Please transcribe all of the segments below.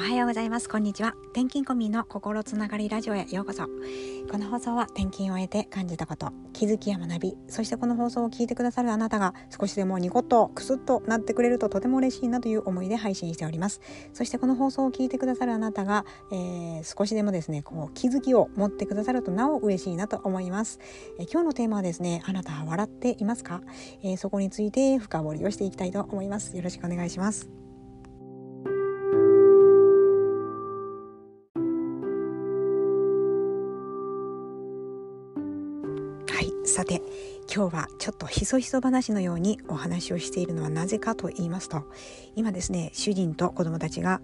おはようございます。こんにちは。転勤コミの心つながりラジオへようこそ。この放送は転勤を終えて感じたこと気づきや学びそしてこの放送を聞いてくださるあなたが少しでもニコッとクスッとなってくれるととても嬉しいなという思いで配信しております。そしてこの放送を聞いてくださるあなたが、えー、少しでもですねこう気づきを持ってくださるとなお嬉しいなと思います、えー、今日のテーマはですねあなたは笑っていますか、えー、そこについて深掘りをしていきたいと思います。よろしくお願いします。さて今日はちょっとひそひそ話のようにお話をしているのはなぜかと言いますと今ですね主人と子供たちが、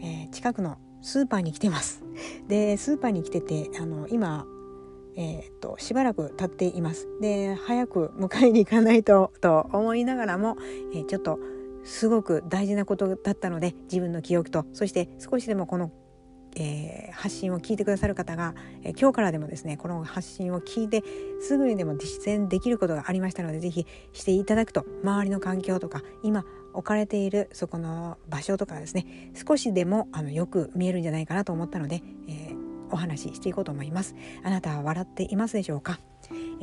えー、近くのスーパーに来てます。でスーパーに来ててあの今えー、っとしばらく経っています。で早く迎えに行かないとと思いながらも、えー、ちょっとすごく大事なことだったので自分の記憶とそして少しでもこのえー、発信を聞いてくださる方が、えー、今日からでもですねこの発信を聞いてすぐにでも実践できることがありましたので是非していただくと周りの環境とか今置かれているそこの場所とかですね少しでもあのよく見えるんじゃないかなと思ったので、えー、お話ししていこうと思います。あなたは笑っていますでしょうか？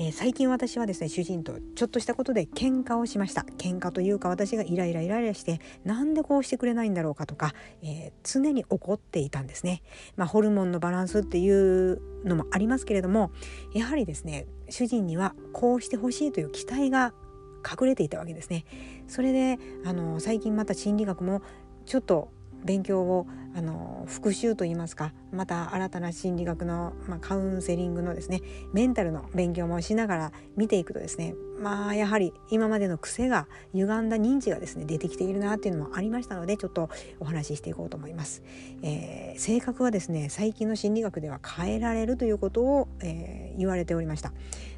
えー、最近私はですね主人とちょっとしたことで喧嘩をしました。喧嘩というか私がイライライライラしてなんでこうしてくれないんだろうかとか、えー、常に怒っていたんですね、まあ、ホルモンのバランスっていうのもありますけれどもやはりですね主人にはこうしてほしいという期待が隠れていたわけですね。それであの最近また心理学もちょっと勉強をあの復習といいますかまた新たな心理学の、まあ、カウンセリングのですねメンタルの勉強もしながら見ていくとですねまあやはり今までの癖が歪んだ認知がですね出てきているなっていうのもありましたのでちょっとお話ししていこうと思います。えー、性格はですね最近の心理学では変えられるということを、えー、言われておりました。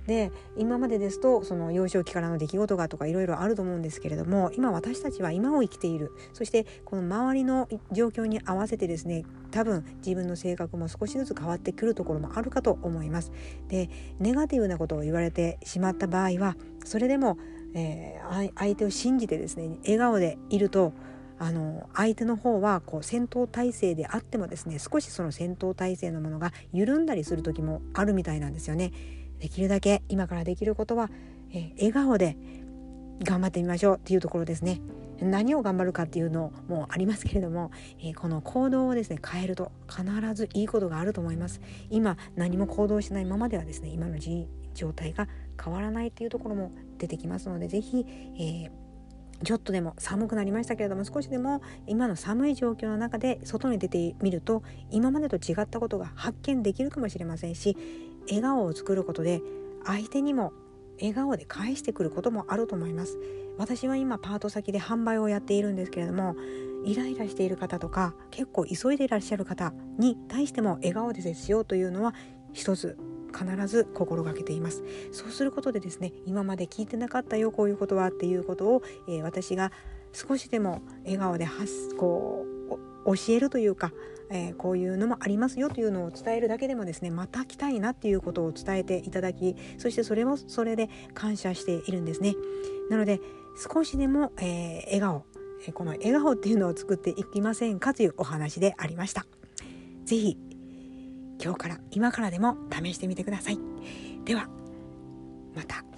で今までですとその幼少期からの出来事がとかいろいろあると思うんですけれども今私たちは今を生きているそしてこの周りの状況に合わわせてですね多分自分の性格も少しずつ変わってくるところもあるかと思います。でネガティブなことを言われてしまった場合はそれでも、えー、相手を信じてですね笑顔でいるとあの相手の方はこう戦闘態勢であってもですね少しその戦闘態勢のものが緩んだりする時もあるみたいなんですよね。できるだけ今からできることは、えー、笑顔で頑張ってみましょうっていうところですね。何を頑張るかっていうのもありますけれども、えー、この行動をですね変えると必ずいいことがあると思います。今何も行動しないままではですね今の状態が変わらないっていうところも出てきますので是非、えーちょっとでも寒くなりましたけれども少しでも今の寒い状況の中で外に出てみると今までと違ったことが発見できるかもしれませんし笑顔を作ることで相手にも笑顔で返してくることもあると思います。私は今パート先で販売をやっているんですけれどもイライラしている方とか結構急いでいらっしゃる方に対しても笑顔で接しようというのは一つ必ず心がけています。そうすることでですね今まで聞いてなかったよこういうことはっていうことを、えー、私が少しでも笑顔で発こう教えるというか、えー、こういうのもありますよというのを伝えるだけでもですねまた来たいなっていうことを伝えていただきそしてそれもそれで感謝しているんですね。なので少しでも、えー、笑顔えこの笑顔っていうのを作っていきませんかというお話でありました。是非今日から今からでも試してみてください。ではまた。